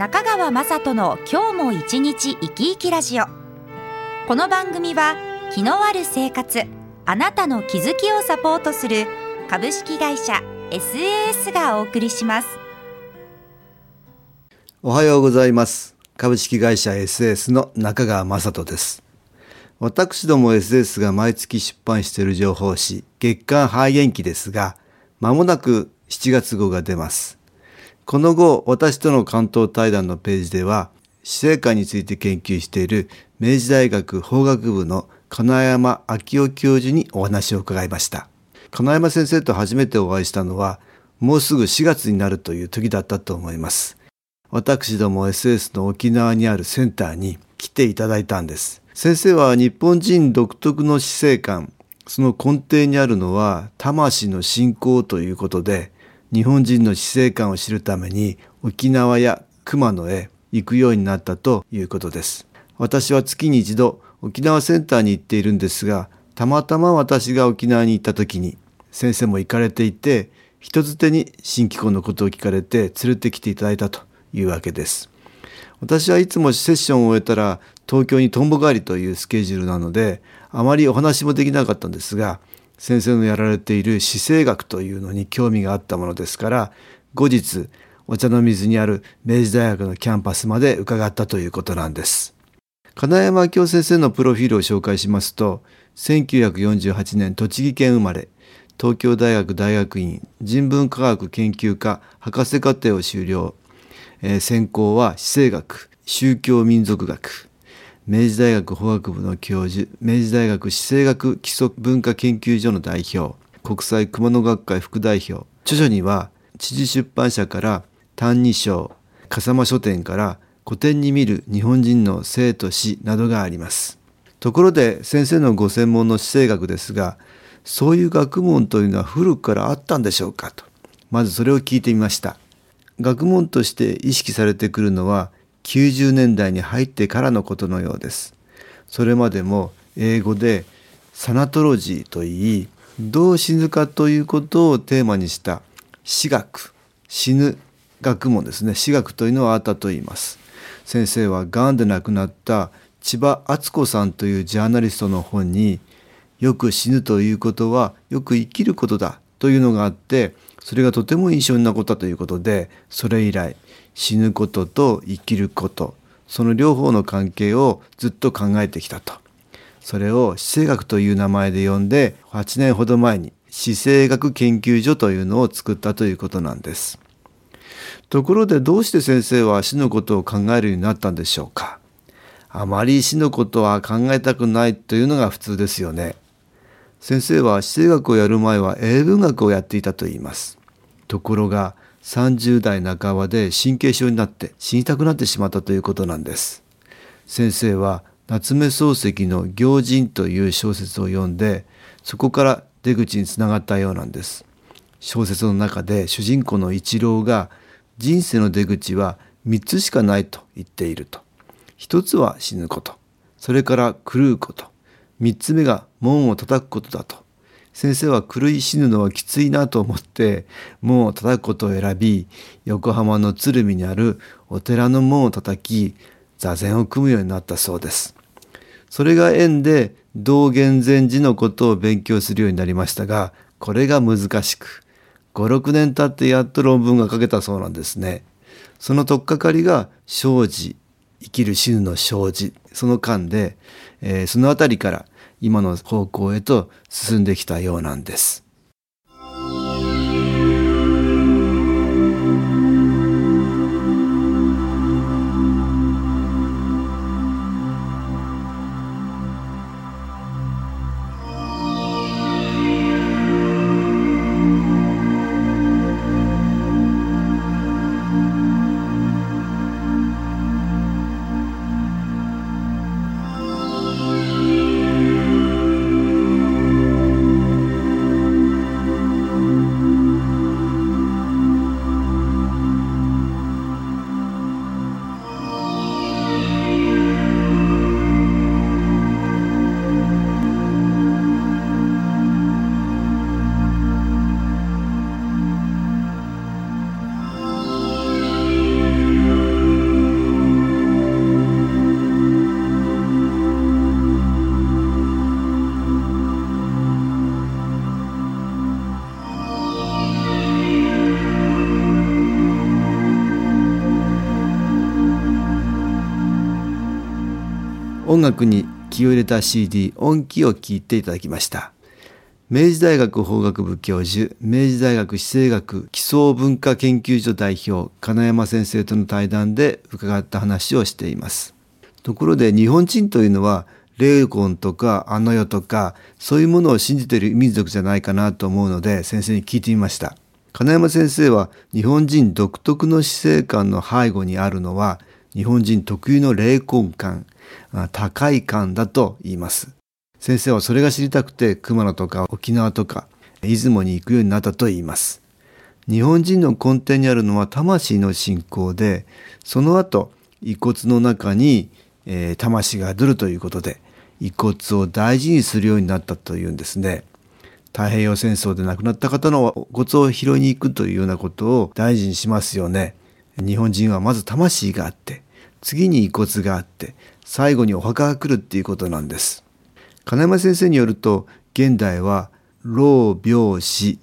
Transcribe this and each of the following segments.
中川雅人の今日も一日生き生きラジオ。この番組は気のある生活あなたの気づきをサポートする株式会社 SAS がお送りします。おはようございます。株式会社 SAS の中川雅人です。私ども SS が毎月出版している情報誌月刊肺元気ですがまもなく7月号が出ます。この後、私との関東対談のページでは、死生観について研究している明治大学法学部の金山昭夫教授にお話を伺いました。金山先生と初めてお会いしたのは、もうすぐ4月になるという時だったと思います。私ども SS の沖縄にあるセンターに来ていただいたんです。先生は日本人独特の死生観、その根底にあるのは魂の信仰ということで、日本人の死生観を知るために沖縄や熊野へ行くようになったということです。私は月に一度沖縄センターに行っているんですが、たまたま私が沖縄に行った時に先生も行かれていて、人づてに新機構のことを聞かれて連れてきていただいたというわけです。私はいつもセッションを終えたら東京にとんぼ帰りというスケジュールなので、あまりお話もできなかったんですが、先生のやられている姿勢学というのに興味があったものですから後日お茶の水にある明治大学のキャンパスまで伺ったということなんです。金山明夫先生のプロフィールを紹介しますと1948年栃木県生まれ東京大学大学院人文科学研究科博士課程を修了、えー、専攻は史政学宗教民族学明治大学法学部の教授明治大学史政学基礎文化研究所の代表国際熊野学会副代表。著書には知事出版社から「歎異抄」笠間書店から「古典に見る日本人の生と死」などがあります。ところで先生のご専門の史政学ですがそういう学問というのは古くからあったんでしょうかと。まずそれを聞いてみました。学問として意識されてくるのは90年代に入ってからのことのようです。それまでも英語でサナトロジーといいどう死ぬかということをテーマにした死学死ぬ学問ですね死学というのはあったと言います先生はがんで亡くなった千葉敦子さんというジャーナリストの本によく死ぬということはよく生きることだというのがあってそれがとても印象に残ったということでそれ以来死ぬことと生きることその両方の関係をずっと考えてきたと。それを死生学という名前で呼んで8年ほど前に死生学研究所というのを作ったということなんです。ところでどうして先生は死のことを考えるようになったんでしょうか？あまり死のことは考えたくないというのが普通ですよね。先生は死生学をやる前は英文学をやっていたと言いますところが30代半ばで神経症になって死にたくなってしまったということなんです。先生は夏目漱石の「行人」という小説を読んでそこから出口につながったようなんです。小説の中で主人公の一郎が人生の出口は3つしかないと言っていると。一つは死ぬこと。それから狂うこと。3つ目が門を叩くことだと。先生は狂い死ぬのはきついなと思って門を叩くことを選び横浜の鶴見にあるお寺の門を叩き座禅を組むようになったそうです。それが縁で道元禅寺のことを勉強するようになりましたがこれが難しく56年経ってやっと論文が書けたそうなんですね。その取っかかりが生じ生きる死ぬの生じその間で、えー、その辺りから今の方向へと進んできたようなんです。音楽に気を入れた CD 音機を聴いていただきました。明治大学法学部教授明治大学史政学基礎文化研究所代表金山先生との対談で伺った話をしています。ところで日本人というのは霊魂とかあの世とかそういうものを信じている民族じゃないかなと思うので先生に聞いてみました。金山先生は日本人独特の死生観の背後にあるのは日本人特有の霊魂感高い感だと言います。先生はそれが知りたくて熊野とか沖縄とか出雲に行くようになったと言います。日本人の根底にあるのは魂の信仰でその後遺骨の中に、えー、魂が宿るということで遺骨を大事にするようになったというんですね。太平洋戦争で亡くなった方の骨を拾いに行くというようなことを大事にしますよね。日本人はまず魂があって次に遺骨があって最後にお墓が来るっていうことなんです。金山先生によると現代は老病死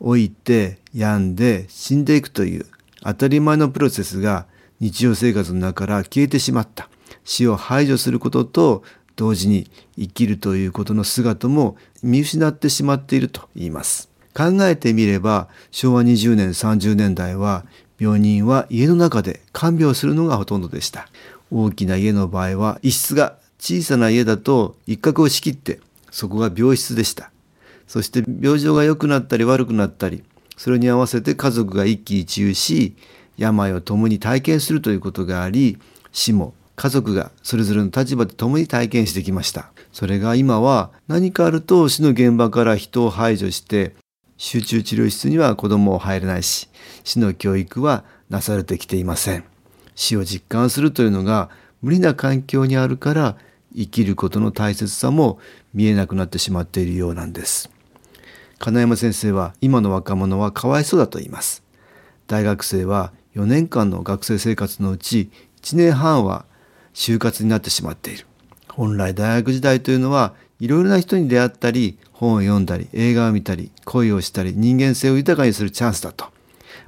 老いて病んで死んでいくという当たり前のプロセスが日常生活の中から消えてしまった。死を排除することと同時に生きるということの姿も見失ってしまっていると言います。考えてみれば昭和20年30年代は病人は家の中で看病するのがほとんどでした。大きな家の場合は一室が小さな家だと一角を仕切ってそこが病室でした。そして病状が良くなったり悪くなったりそれに合わせて家族が一喜一憂し病を共に体験するということがあり死も家族がそれぞれの立場で共に体験してきました。それが今は何かあると死の現場から人を排除して集中治療室には子供を入れないし死の教育はなされてきていません。死を実感するというのが無理な環境にあるから生きることの大切さも見えなくなってしまっているようなんです。金山先生は今の若者はかわいそうだと言います。大学生は4年間の学生生活のうち1年半は就活になってしまっている。本来大学時代というのはいろいろな人に出会ったり本を読んだり映画を見たり恋をしたり人間性を豊かにするチャンスだと。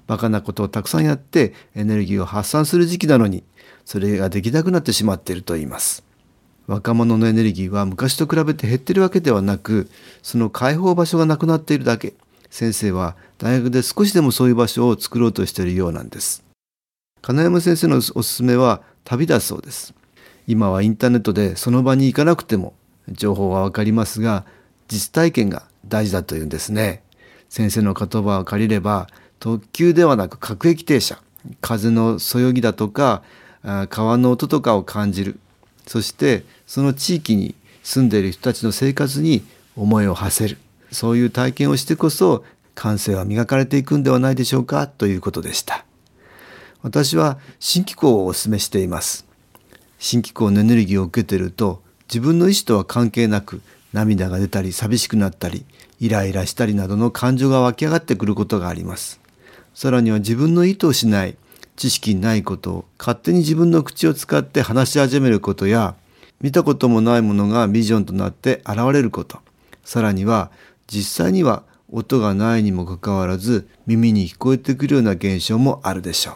バカなことをたくさんやってエネルギーを発散する時期なのにそれができなくなってしまっていると言います。若者のエネルギーは昔と比べて減ってるわけではなくその解放場所がなくなっているだけ。先生は大学で少しでもそういう場所を作ろうとしているようなんです。金山先生のおすすめは旅だそうです。今はインターネットでその場に行かなくても情報はわかりますが実体験が大事だというんですね。先生の言葉を借りれば特急ではなく各駅停車風のそよぎだとか川の音とかを感じる。そしてその地域に住んでいる人たちの生活に思いを馳せる。そういう体験をしてこそ感性は磨かれていくんではないでしょうかということでした。私は新機構をお勧めしています。新機構のエネルギーを受けていると自分の意思とは関係なく涙が出たり寂しくなったりイライラしたりなどの感情が湧き上がってくることがあります。さらには自分の意図をしない知識ないことを勝手に自分の口を使って話し始めることや見たこともないものがビジョンとなって現れること。さらには実際には音がないにもかかわらず耳に聞こえてくるような現象もあるでしょう。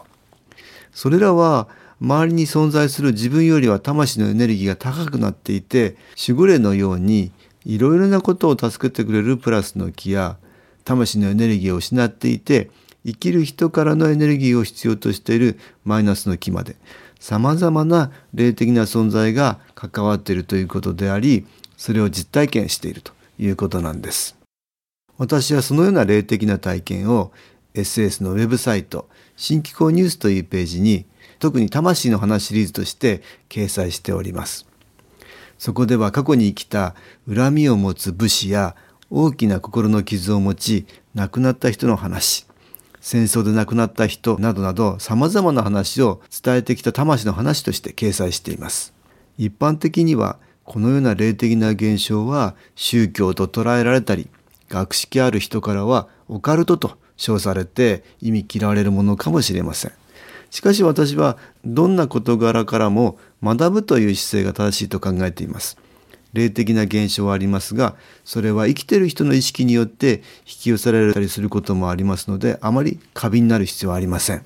それらは周りに存在する自分よりは魂のエネルギーが高くなっていて守護霊のようにいろいろなことを助けてくれるプラスの気や魂のエネルギーを失っていて生きる人からのエネルギーを必要としているマイナスの木まで様々な霊的な存在が関わっているということでありそれを実体験しているということなんです。私はそのような霊的な体験を SS のウェブサイト新機構ニュースというページに特に魂の話シリーズとして掲載しております。そこでは過去に生きた恨みを持つ武士や大きな心の傷を持ち亡くなった人の話戦争で亡くなった人などなど様々な話を伝えてきた魂の話として掲載しています。一般的にはこのような霊的な現象は宗教と捉えられたり学識ある人からはオカルトと称されて意味嫌われるものかもしれません。しかし私はどんな事柄からも学ぶという姿勢が正しいと考えています。霊的な現象はありますがそれは生きてる人の意識によって引き寄せられたりすることもありますのであまり過敏になる必要はありません。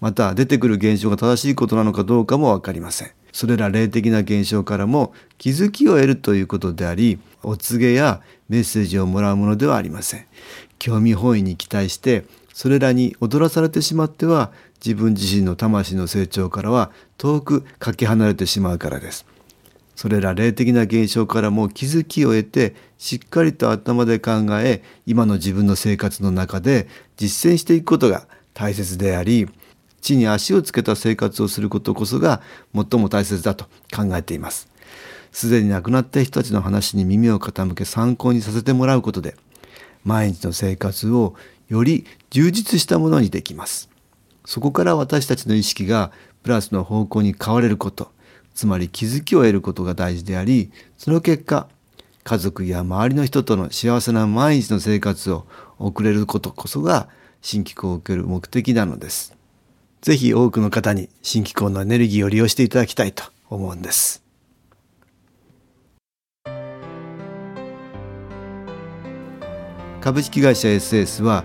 また出てくる現象が正しいことなのかどうかも分かりません。それら霊的な現象からも気づきを得るということでありお告げやメッセージをもらうものではありません。興味本位に期待してそれらに踊らされてしまっては自分自身の魂の成長からは遠くかけ離れてしまうからです。それら霊的な現象からも気づきを得てしっかりと頭で考え今の自分の生活の中で実践していくことが大切であり地に足をつけた生活をすることこそが最も大切だと考えています。すでに亡くなった人たちの話に耳を傾け参考にさせてもらうことで毎日の生活をより充実したものにできますそこから私たちの意識がプラスの方向に変われることつまり気づきを得ることが大事でありその結果家族や周りの人との幸せな毎日の生活を送れることこそが新機構を受ける目的なのです。ぜひ多くの方に新機構のエネルギーを利用していただきたいと思うんです。株式会社 SS は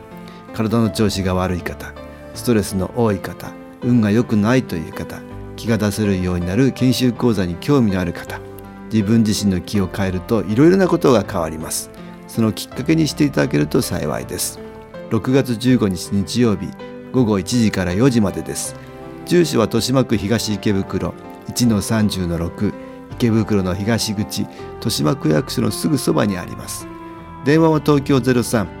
体の調子が悪い方ストレスの多い方運が良くないという方気が出せるようになる研修講座に興味のある方自分自身の気を変えるといろいろなことが変わります。そのきっかけにしていただけると幸いです。6月15日日曜日午後1時から4時までです。住所は豊島区東池袋1-30-6池袋の東口豊島区役所のすぐそばにあります。電話は東京03